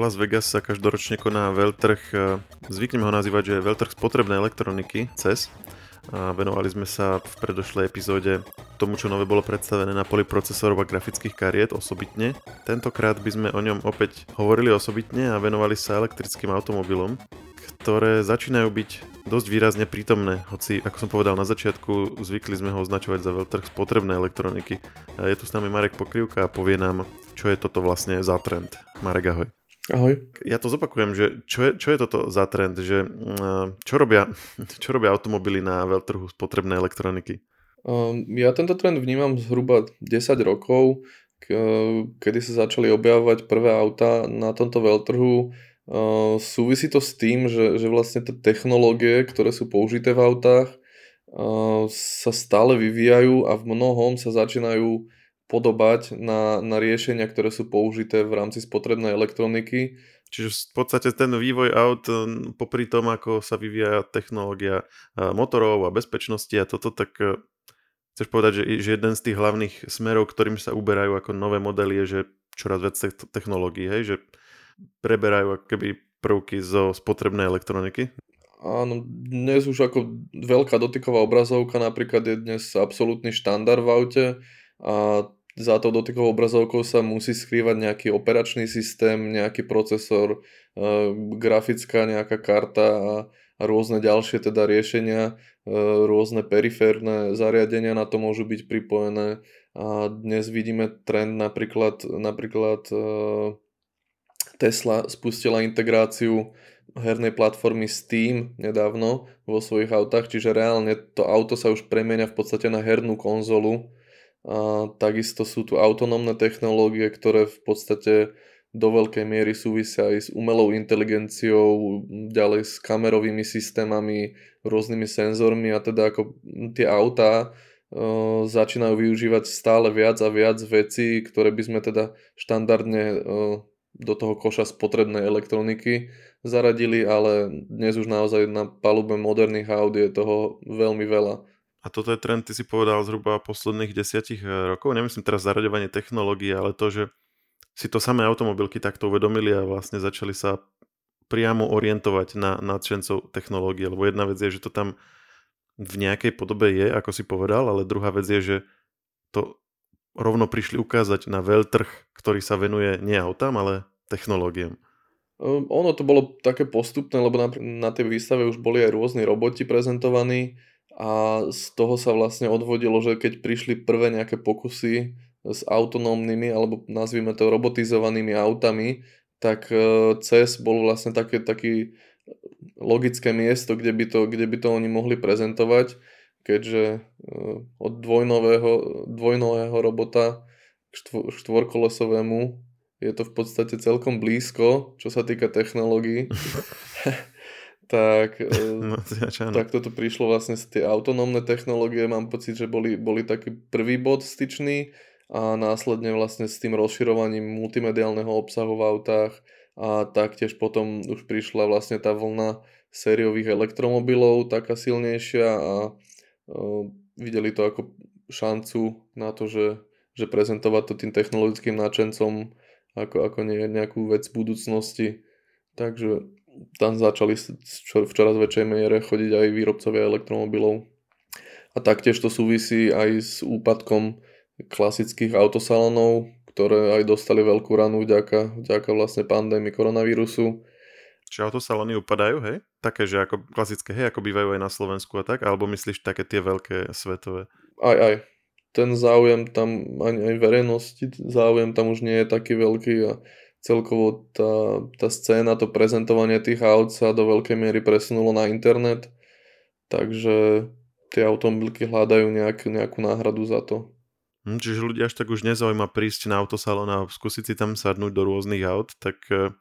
Las Vegas sa každoročne koná veľtrh, e, zvykneme ho nazývať, že je veľtrh spotrebnej elektroniky, CES. A venovali sme sa v predošlej epizóde tomu, čo nové bolo predstavené na poli procesorov a grafických kariet osobitne. Tentokrát by sme o ňom opäť hovorili osobitne a venovali sa elektrickým automobilom, ktoré začínajú byť dosť výrazne prítomné, hoci, ako som povedal na začiatku, zvykli sme ho označovať za veľtrh spotrebnej elektroniky. A je tu s nami Marek Pokrivka a povie nám, čo je toto vlastne za trend. Marek, ahoj. Ahoj. Ja to zopakujem, že čo je, čo je toto za trend, že mm, čo robia, čo robia automobily na veľtrhu spotrebnej elektroniky? Um, ja tento trend vnímam zhruba 10 rokov, kedy sa začali objavovať prvé auta na tomto veľtrhu. Uh, súvisí to s tým, že, že vlastne tie technológie, ktoré sú použité v autách, uh, sa stále vyvíjajú a v mnohom sa začínajú podobať na, na riešenia, ktoré sú použité v rámci spotrebnej elektroniky. Čiže v podstate ten vývoj aut, popri tom, ako sa vyvíja technológia motorov a bezpečnosti a toto, tak e, chceš povedať, že, že jeden z tých hlavných smerov, ktorým sa uberajú ako nové modely, je, že čoraz viac technológií, hej, že preberajú keby prvky zo spotrebnej elektroniky? Áno, dnes už ako veľká dotyková obrazovka napríklad je dnes absolútny štandard v aute a za tou dotykovou obrazovkou sa musí skrývať nejaký operačný systém, nejaký procesor, e, grafická nejaká karta a, a rôzne ďalšie teda riešenia, e, rôzne periférne zariadenia na to môžu byť pripojené. A dnes vidíme trend napríklad, napríklad e, Tesla spustila integráciu hernej platformy Steam nedávno vo svojich autách, čiže reálne to auto sa už premenia v podstate na hernú konzolu, a takisto sú tu autonómne technológie, ktoré v podstate do veľkej miery súvisia aj s umelou inteligenciou, ďalej s kamerovými systémami, rôznymi senzormi a teda ako tie autá uh, začínajú využívať stále viac a viac vecí, ktoré by sme teda štandardne uh, do toho koša spotrebnej elektroniky zaradili, ale dnes už naozaj na palube moderných aut je toho veľmi veľa. A toto je trend, ty si povedal zhruba posledných desiatich eh, rokov. Nemyslím teraz zaraďovanie technológií, ale to, že si to samé automobilky takto uvedomili a vlastne začali sa priamo orientovať na nadšencov technológie. Lebo jedna vec je, že to tam v nejakej podobe je, ako si povedal, ale druhá vec je, že to rovno prišli ukázať na veľtrh, ktorý sa venuje nie autám, ale technológiám. Um, ono to bolo také postupné, lebo na tej výstave už boli aj rôzni roboti prezentovaní, a z toho sa vlastne odvodilo, že keď prišli prvé nejaké pokusy s autonómnymi alebo nazvime to robotizovanými autami, tak e, CES bol vlastne také, taký logické miesto, kde by, to, kde by to oni mohli prezentovať, keďže e, od dvojnového, dvojnového robota k štvorkolesovému je to v podstate celkom blízko, čo sa týka technológií. tak, no, tak toto prišlo vlastne z tie autonómne technológie, mám pocit, že boli, boli taký prvý bod styčný a následne vlastne s tým rozširovaním multimediálneho obsahu v autách a taktiež potom už prišla vlastne tá vlna sériových elektromobilov taká silnejšia a uh, videli to ako šancu na to, že, že prezentovať to tým technologickým náčencom ako, ako nejakú vec budúcnosti. Takže tam začali v čoraz väčšej miere chodiť aj výrobcovia elektromobilov. A taktiež to súvisí aj s úpadkom klasických autosalonov, ktoré aj dostali veľkú ranu vďaka, vďaka vlastne pandémii koronavírusu. Čiže autosalóny upadajú, hej? Také, že ako klasické, hej, ako bývajú aj na Slovensku a tak? Alebo myslíš také tie veľké svetové? Aj, aj. Ten záujem tam, aj, aj verejnosti, záujem tam už nie je taký veľký a celkovo tá, tá scéna, to prezentovanie tých aut sa do veľkej miery presunulo na internet, takže tie automobilky hľadajú nejak, nejakú náhradu za to. Hm, čiže ľudia až tak už nezaujíma prísť na autosalón a skúsiť si tam sadnúť do rôznych aut, tak e,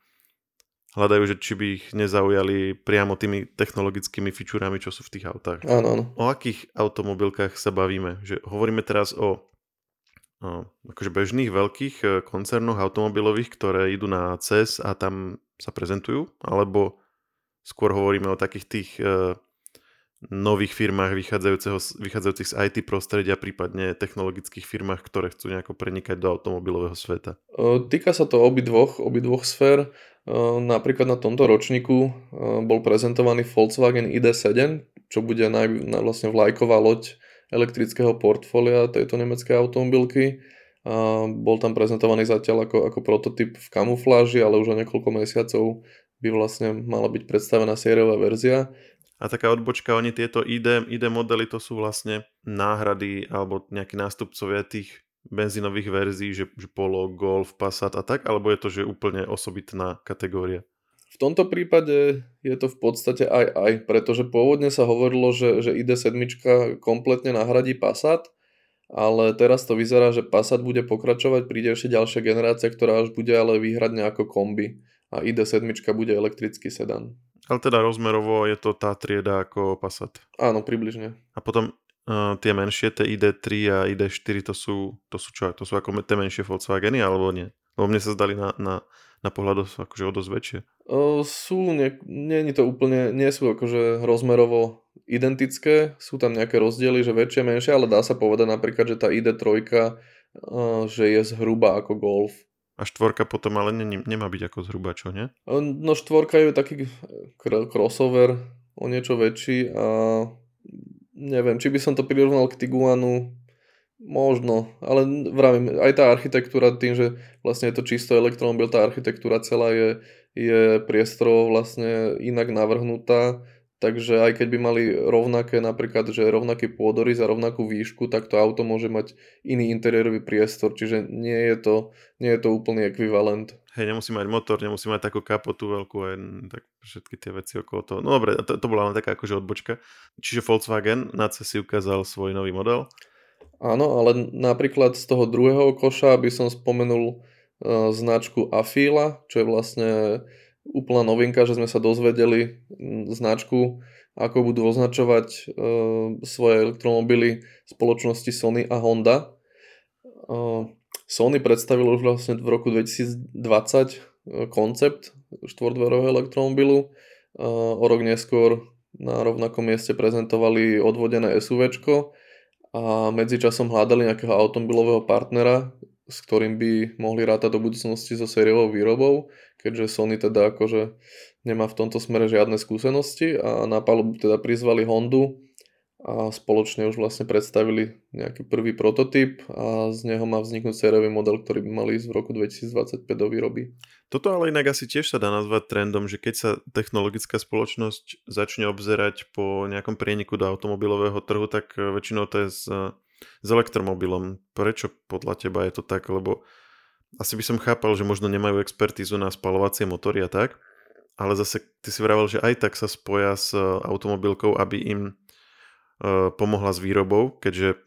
hľadajú, že či by ich nezaujali priamo tými technologickými fičúrami, čo sú v tých autách. Áno, áno. O akých automobilkách sa bavíme? Že hovoríme teraz o akože bežných veľkých e, koncernoch automobilových, ktoré idú na CES a tam sa prezentujú, alebo skôr hovoríme o takých tých uh, nových firmách vychádzajúcich z IT prostredia, prípadne technologických firmách, ktoré chcú nejako prenikať do automobilového sveta? Týka sa to obidvoch, obidvoch sfér. Napríklad na tomto ročníku bol prezentovaný Volkswagen ID7, čo bude naj, vlastne vlajková loď elektrického portfólia tejto nemeckej automobilky. A bol tam prezentovaný zatiaľ ako, ako prototyp v kamufláži, ale už o niekoľko mesiacov by vlastne mala byť predstavená sériová verzia. A taká odbočka, oni tieto ID, ID modely to sú vlastne náhrady alebo nejakí nástupcovia tých benzínových verzií, že, že Polo, Golf, Passat a tak, alebo je to, že úplne osobitná kategória? V tomto prípade je to v podstate aj aj, pretože pôvodne sa hovorilo, že, že ID7 kompletne nahradí Passat, ale teraz to vyzerá, že Passat bude pokračovať, príde ešte ďalšia generácia, ktorá už bude ale výhradne ako kombi a ID7 bude elektrický sedan. Ale teda rozmerovo je to tá trieda ako Passat. Áno, približne. A potom uh, tie menšie, tie ID3 a ID4, to sú, to sú čo? To sú ako tie menšie Volkswageny, alebo nie? Lebo mne sa zdali na, na, na pohľad akože o dosť väčšie. Sú, nie, nie, nie to úplne, nie sú akože rozmerovo identické, sú tam nejaké rozdiely, že väčšie, menšie, ale dá sa povedať napríklad, že tá ID3, uh, že je zhruba ako Golf. A štvorka potom ale ne, nemá byť ako zhruba, čo nie? No štvorka je taký crossover, o niečo väčší a neviem, či by som to prirovnal k Tiguanu, možno, ale vravím, aj tá architektúra tým, že vlastne je to čisto elektromobil, tá architektúra celá je, je priestorovo vlastne inak navrhnutá, Takže aj keď by mali rovnaké, napríklad, že rovnaký pôdorys a rovnakú výšku, tak to auto môže mať iný interiérový priestor, čiže nie je to, nie je to úplný ekvivalent. Hej, nemusí mať motor, nemusí mať takú kapotu veľkú aj tak všetky tie veci okolo toho. No dobre, to, to bola len taká akože odbočka. Čiže Volkswagen na si ukázal svoj nový model? Áno, ale napríklad z toho druhého koša by som spomenul značku Afila, čo je vlastne úplná novinka, že sme sa dozvedeli značku, ako budú označovať e, svoje elektromobily spoločnosti Sony a Honda. E, Sony predstavilo už vlastne v roku 2020 e, koncept štvordverového elektromobilu. E, o rok neskôr na rovnakom mieste prezentovali odvodené SUV a medzičasom hľadali nejakého automobilového partnera, s ktorým by mohli rátať do budúcnosti so sériovou výrobou, keďže Sony teda akože nemá v tomto smere žiadne skúsenosti a na palubu teda prizvali Hondu a spoločne už vlastne predstavili nejaký prvý prototyp a z neho má vzniknúť sériový model, ktorý by mal ísť v roku 2025 do výroby. Toto ale inak asi tiež sa dá nazvať trendom, že keď sa technologická spoločnosť začne obzerať po nejakom prieniku do automobilového trhu, tak väčšinou to je s s elektromobilom. Prečo podľa teba je to tak? Lebo asi by som chápal, že možno nemajú expertízu na spalovacie motory a tak, ale zase ty si vravel, že aj tak sa spoja s e, automobilkou, aby im uh, pomohla s výrobou, keďže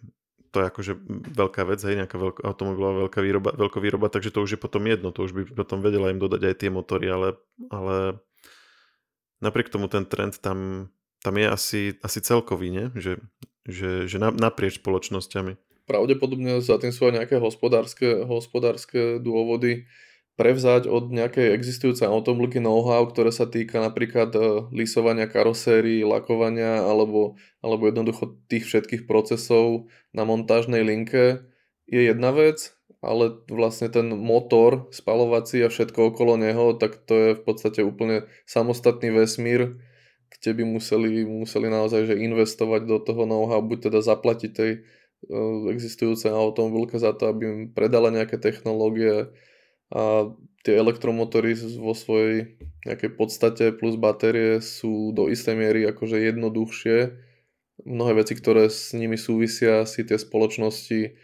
to je akože veľká vec, hej, nejaká veľká automobilová veľká výroba, výroba, takže to už je potom jedno, to už by potom vedela im dodať aj tie motory, ale, ale napriek tomu ten trend tam, tam je asi, asi celkový, nie? Že že, že naprieč spoločnosťami. Pravdepodobne za tým sú aj nejaké hospodárske, hospodárske dôvody prevzať od nejakej existujúcej automobilky know-how, ktoré sa týka napríklad e, lisovania karosérií, lakovania alebo, alebo jednoducho tých všetkých procesov na montážnej linke je jedna vec, ale vlastne ten motor spalovací a všetko okolo neho, tak to je v podstate úplne samostatný vesmír, kde by museli, museli naozaj že investovať do toho know-how, buď teda zaplatiť tej uh, existujúcej automobilke za to, aby im predala nejaké technológie a tie elektromotory vo svojej nejakej podstate plus batérie sú do istej miery akože jednoduchšie. Mnohé veci, ktoré s nimi súvisia, si tie spoločnosti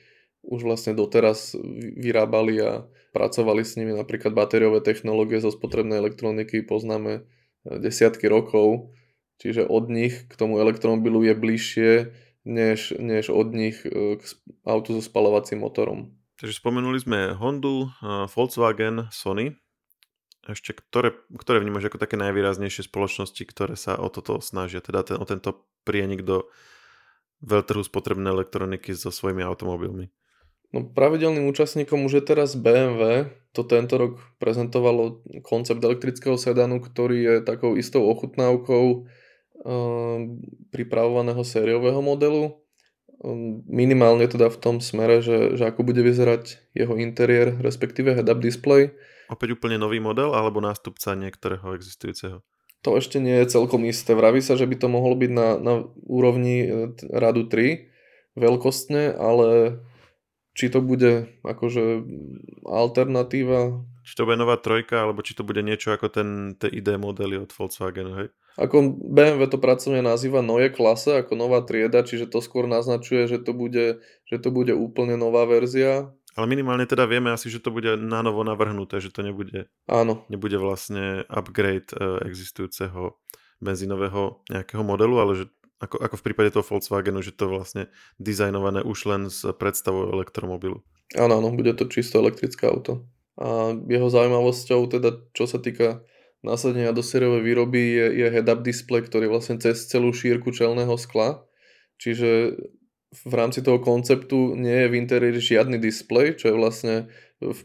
už vlastne doteraz vyrábali a pracovali s nimi. Napríklad batériové technológie zo spotrebnej elektroniky poznáme desiatky rokov Čiže od nich k tomu elektromobilu je bližšie, než, než od nich e, k autu so spalovacím motorom. Takže spomenuli sme Hondu, Volkswagen, Sony. Ešte ktoré, ktoré vnímaš ako také najvýraznejšie spoločnosti, ktoré sa o toto snažia, teda ten, o tento prienik do veľtrhu spotrebnej elektroniky so svojimi automobilmi? No pravidelným účastníkom už je teraz BMW. To tento rok prezentovalo koncept elektrického sedanu, ktorý je takou istou ochutnávkou pripravovaného sériového modelu. um, minimálne teda v tom smere, že, že ako bude vyzerať jeho interiér, respektíve head-up display. Opäť úplne nový model alebo nástupca niektorého existujúceho? To ešte nie je celkom isté. Vraví sa, že by to mohlo byť na, na úrovni e, radu 3 veľkostne, ale či to bude akože alternatíva. Či to bude nová trojka, alebo či to bude niečo ako ten, tie ID modely od Volkswagenu, hej? Ako BMW to pracovne nazýva Neue klase, ako nová trieda, čiže to skôr naznačuje, že to bude, že to bude úplne nová verzia. Ale minimálne teda vieme asi, že to bude na novo navrhnuté, že to nebude, Áno. nebude vlastne upgrade e, existujúceho benzínového nejakého modelu, ale že ako, ako v prípade toho Volkswagenu, že to vlastne dizajnované už len s predstavou elektromobilu. Áno, áno, bude to čisto elektrické auto. A jeho zaujímavosťou, teda čo sa týka do sériovej výroby je, je head-up display, ktorý je vlastne cez celú šírku čelného skla. Čiže v rámci toho konceptu nie je v interiéri žiadny displej, čo je vlastne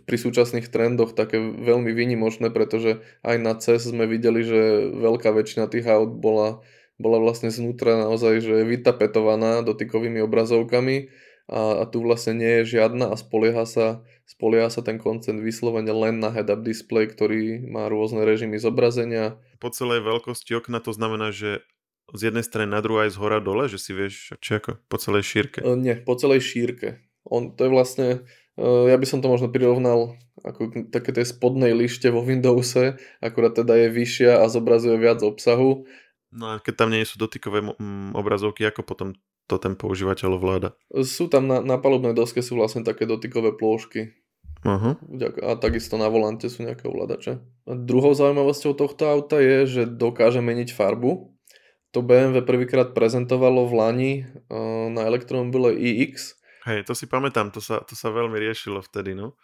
pri súčasných trendoch také veľmi výnimočné, pretože aj na CES sme videli, že veľká väčšina tých aut bola, bola vlastne znútra naozaj že vytapetovaná dotykovými obrazovkami a, a tu vlastne nie je žiadna a spolieha sa, spolieha sa ten koncent vyslovene len na head-up display, ktorý má rôzne režimy zobrazenia. Po celej veľkosti okna to znamená, že z jednej strany na druhú aj z hora dole, že si vieš, či ako po celej šírke? E, nie, po celej šírke. On, to je vlastne, e, ja by som to možno prirovnal ako také tej spodnej lište vo Windowse, akurát teda je vyššia a zobrazuje viac obsahu. No a keď tam nie sú dotykové obrazovky, ako potom to ten používateľ ovláda? Sú tam na, na palubnej doske sú vlastne také dotykové plôžky. Uh-huh. A takisto na volante sú nejaké ovládače. A druhou zaujímavosťou tohto auta je, že dokáže meniť farbu. To BMW prvýkrát prezentovalo v Lani uh, na elektromobile iX. Hej, to si pamätám, to sa, to sa veľmi riešilo vtedy, no.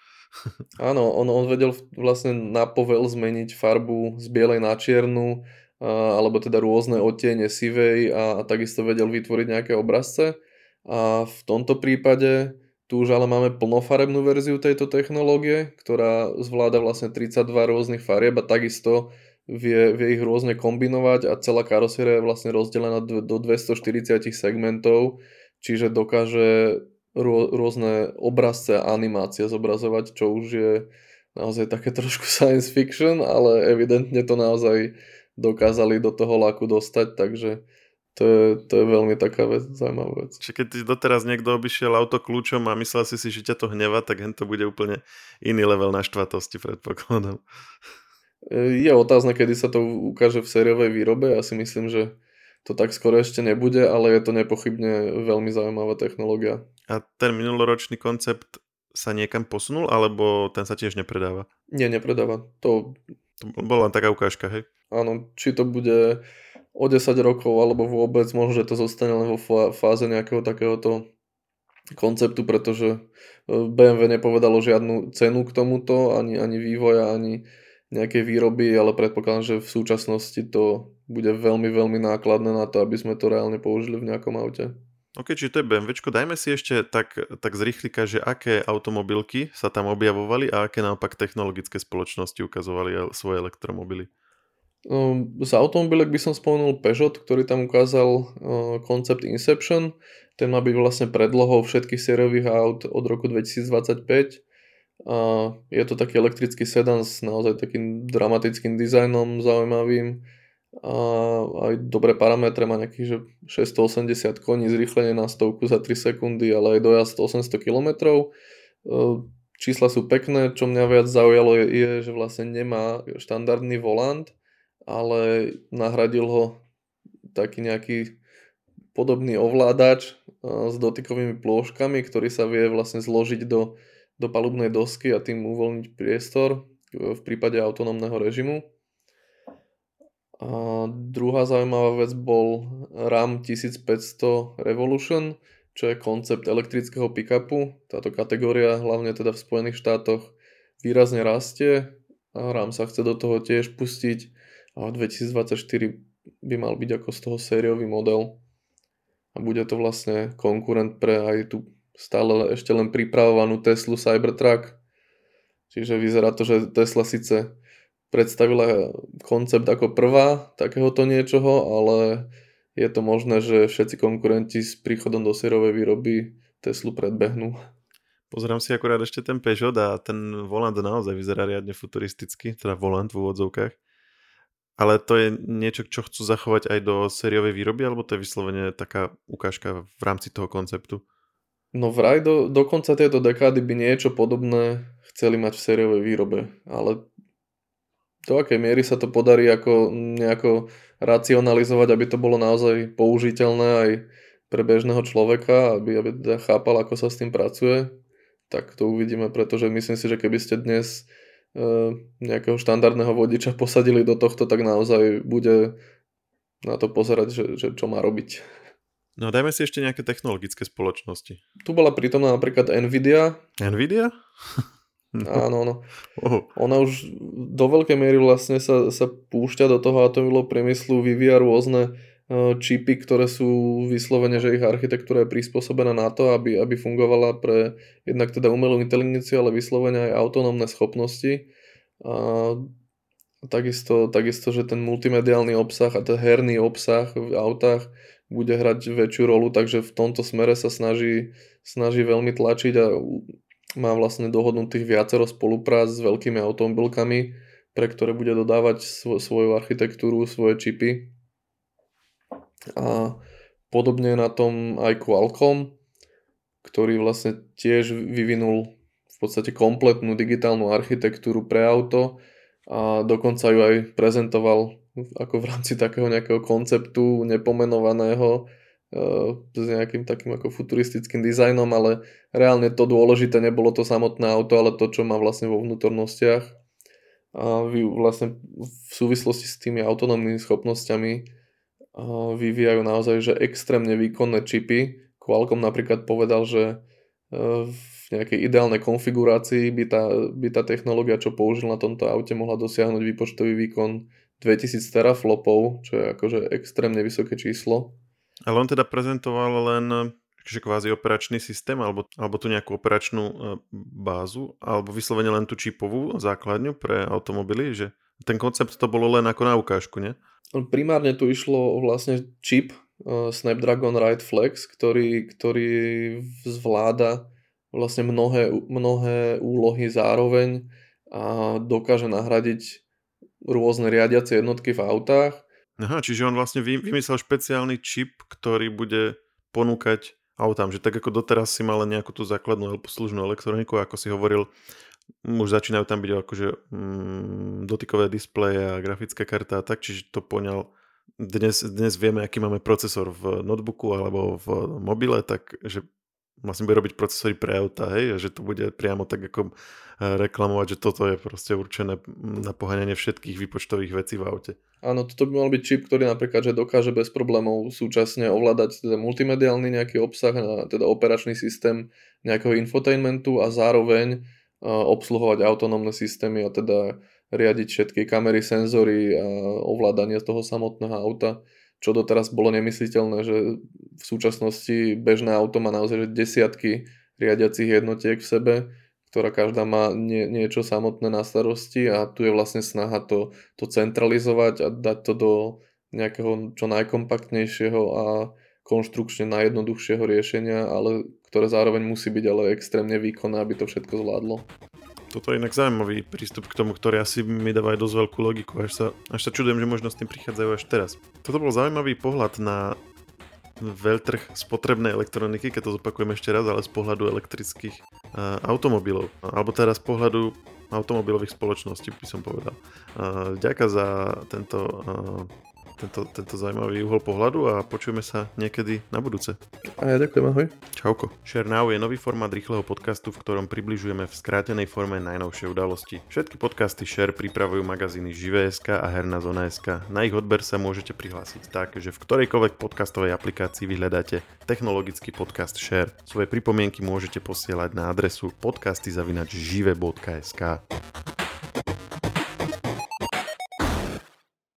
Áno, on, on vedel vlastne na povel zmeniť farbu z bielej na čiernu, alebo teda rôzne odtiene sivej a, a takisto vedel vytvoriť nejaké obrazce. A v tomto prípade tu už ale máme plnofarebnú verziu tejto technológie, ktorá zvláda vlastne 32 rôznych farieb a takisto vie, vie ich rôzne kombinovať a celá karoséria je vlastne rozdelená do 240 segmentov, čiže dokáže rô, rôzne obrazce a animácie zobrazovať, čo už je naozaj také trošku science fiction, ale evidentne to naozaj dokázali do toho laku dostať, takže to je, to je veľmi taká vec, zaujímavá vec. Čiže keď ti doteraz niekto obišiel auto kľúčom a myslel si si, že ťa to hneva, tak hen to bude úplne iný level naštvatosti predpokladom. E, je otázne, kedy sa to ukáže v sériovej výrobe. Ja si myslím, že to tak skoro ešte nebude, ale je to nepochybne veľmi zaujímavá technológia. A ten minuloročný koncept sa niekam posunul, alebo ten sa tiež nepredáva? Nie, nepredáva. To to bola len taká ukážka, hej? Áno, či to bude o 10 rokov alebo vôbec, možno, že to zostane len vo fáze nejakého takéhoto konceptu, pretože e, BMW nepovedalo žiadnu cenu k tomuto, ani, ani vývoja, ani nejakej výroby, ale predpokladám, že v súčasnosti to bude veľmi, veľmi nákladné na to, aby sme to reálne použili v nejakom aute. OK, čiže to je BMW. Dajme si ešte tak, tak z rýchlika, že aké automobilky sa tam objavovali a aké naopak technologické spoločnosti ukazovali svoje elektromobily. Um, z automobilek by som spomenul Peugeot, ktorý tam ukázal uh, koncept Inception. Ten má byť vlastne predlohou všetkých sériových aut od roku 2025. Uh, je to taký elektrický sedan s naozaj takým dramatickým dizajnom, zaujímavým a aj dobré parametre, má nejakých že 680 koní, zrýchlenie na stovku za 3 sekundy, ale aj dojazd 800 km. Čísla sú pekné, čo mňa viac zaujalo je, je že vlastne nemá štandardný volant, ale nahradil ho taký nejaký podobný ovládač s dotykovými plôžkami, ktorý sa vie vlastne zložiť do, do palubnej dosky a tým uvoľniť priestor v prípade autonómneho režimu. A druhá zaujímavá vec bol RAM 1500 Revolution, čo je koncept elektrického pick-upu. Táto kategória, hlavne teda v Spojených štátoch, výrazne rastie a RAM sa chce do toho tiež pustiť a v 2024 by mal byť ako z toho sériový model. A bude to vlastne konkurent pre aj tu stále ešte len pripravovanú Teslu Cybertruck. Čiže vyzerá to, že Tesla síce predstavila koncept ako prvá takéhoto niečoho, ale je to možné, že všetci konkurenti s príchodom do sérovej výroby Teslu predbehnú. Pozerám si akorát ešte ten Peugeot a ten volant naozaj vyzerá riadne futuristicky, teda volant v úvodzovkách. Ale to je niečo, čo chcú zachovať aj do sériovej výroby, alebo to je vyslovene taká ukážka v rámci toho konceptu? No vraj do, do konca tejto dekády by niečo podobné chceli mať v sériovej výrobe, ale do akej miery sa to podarí ako nejako racionalizovať, aby to bolo naozaj použiteľné aj pre bežného človeka, aby, aby teda chápal, ako sa s tým pracuje, tak to uvidíme, pretože myslím si, že keby ste dnes nejakého štandardného vodiča posadili do tohto, tak naozaj bude na to pozerať, že, že čo má robiť. No dajme si ešte nejaké technologické spoločnosti. Tu bola prítomná napríklad Nvidia. Nvidia? Áno, no. Oh. Ona už do veľkej miery vlastne sa, sa púšťa do toho atomového priemyslu, vyvíja rôzne čipy, ktoré sú vyslovene, že ich architektúra je prispôsobená na to, aby, aby fungovala pre jednak teda umelú inteligenciu, ale vyslovene aj autonómne schopnosti. A takisto, takisto, že ten multimediálny obsah a ten herný obsah v autách bude hrať väčšiu rolu, takže v tomto smere sa snaží, snaží veľmi tlačiť a má vlastne dohodnutých viacero spoluprác s veľkými automobilkami, pre ktoré bude dodávať svoju architektúru, svoje čipy a podobne na tom aj Qualcomm, ktorý vlastne tiež vyvinul v podstate kompletnú digitálnu architektúru pre auto a dokonca ju aj prezentoval ako v rámci takého nejakého konceptu nepomenovaného e, s nejakým takým ako futuristickým dizajnom, ale reálne to dôležité nebolo to samotné auto, ale to, čo má vlastne vo vnútornostiach. A vlastne v súvislosti s tými autonómnymi schopnosťami vyvíjajú naozaj že extrémne výkonné čipy. Qualcomm napríklad povedal, že e, v nejakej ideálnej konfigurácii by tá, by tá technológia, čo použil na tomto aute, mohla dosiahnuť výpočtový výkon 2000 teraflopov, čo je akože extrémne vysoké číslo. Ale on teda prezentoval len že kvázi operačný systém, alebo, alebo tu nejakú operačnú e, bázu, alebo vyslovene len tú čipovú základňu pre automobily, že ten koncept to bolo len ako na ukážku, nie? Primárne tu išlo vlastne čip uh, Snapdragon Ride Flex, ktorý, ktorý zvláda vlastne mnohé, mnohé úlohy zároveň a dokáže nahradiť rôzne riadiace jednotky v autách. Aha, čiže on vlastne vymyslel špeciálny čip, ktorý bude ponúkať autám, že tak ako doteraz si mal nejakú tú základnú alebo služnú elektroniku, ako si hovoril, už začínajú tam byť akože mm, dotykové displeje a grafická karta a tak, čiže to poňal dnes, dnes vieme, aký máme procesor v notebooku alebo v mobile, tak že vlastne bude robiť procesory pre auta, hej, a že to bude priamo tak ako e, reklamovať, že toto je proste určené na poháňanie všetkých výpočtových vecí v aute. Áno, toto by mal byť čip, ktorý napríklad, že dokáže bez problémov súčasne ovládať teda multimediálny nejaký obsah, teda operačný systém nejakého infotainmentu a zároveň obsluhovať autonómne systémy a teda riadiť všetky kamery, senzory a ovládanie toho samotného auta, čo doteraz bolo nemysliteľné, že v súčasnosti bežné auto má naozaj desiatky riadiacich jednotiek v sebe, ktorá každá má nie, niečo samotné na starosti a tu je vlastne snaha to, to centralizovať a dať to do nejakého čo najkompaktnejšieho a konštrukčne najjednoduchšieho riešenia, ale ktoré zároveň musí byť ale extrémne výkonné, aby to všetko zvládlo. Toto je inak zaujímavý prístup k tomu, ktorý asi mi dáva aj dosť veľkú logiku, až sa, až sa čudujem, že možno s tým prichádzajú až teraz. Toto bol zaujímavý pohľad na veľtrh spotrebnej elektroniky, keď to zopakujem ešte raz, ale z pohľadu elektrických uh, automobilov. Alebo teraz z pohľadu automobilových spoločností, by som povedal. Uh, ďaká za tento uh, tento, tento zaujímavý uhol pohľadu a počujeme sa niekedy na budúce. A ja ďakujem, ahoj. Čauko. Share Now je nový formát rýchleho podcastu, v ktorom približujeme v skrátenej forme najnovšie udalosti. Všetky podcasty Share pripravujú magazíny Živé.sk a Herná zona.sk. Na ich odber sa môžete prihlásiť tak, že v ktorejkoľvek podcastovej aplikácii vyhľadáte technologický podcast Share. Svoje pripomienky môžete posielať na adresu podcasty.žive.sk.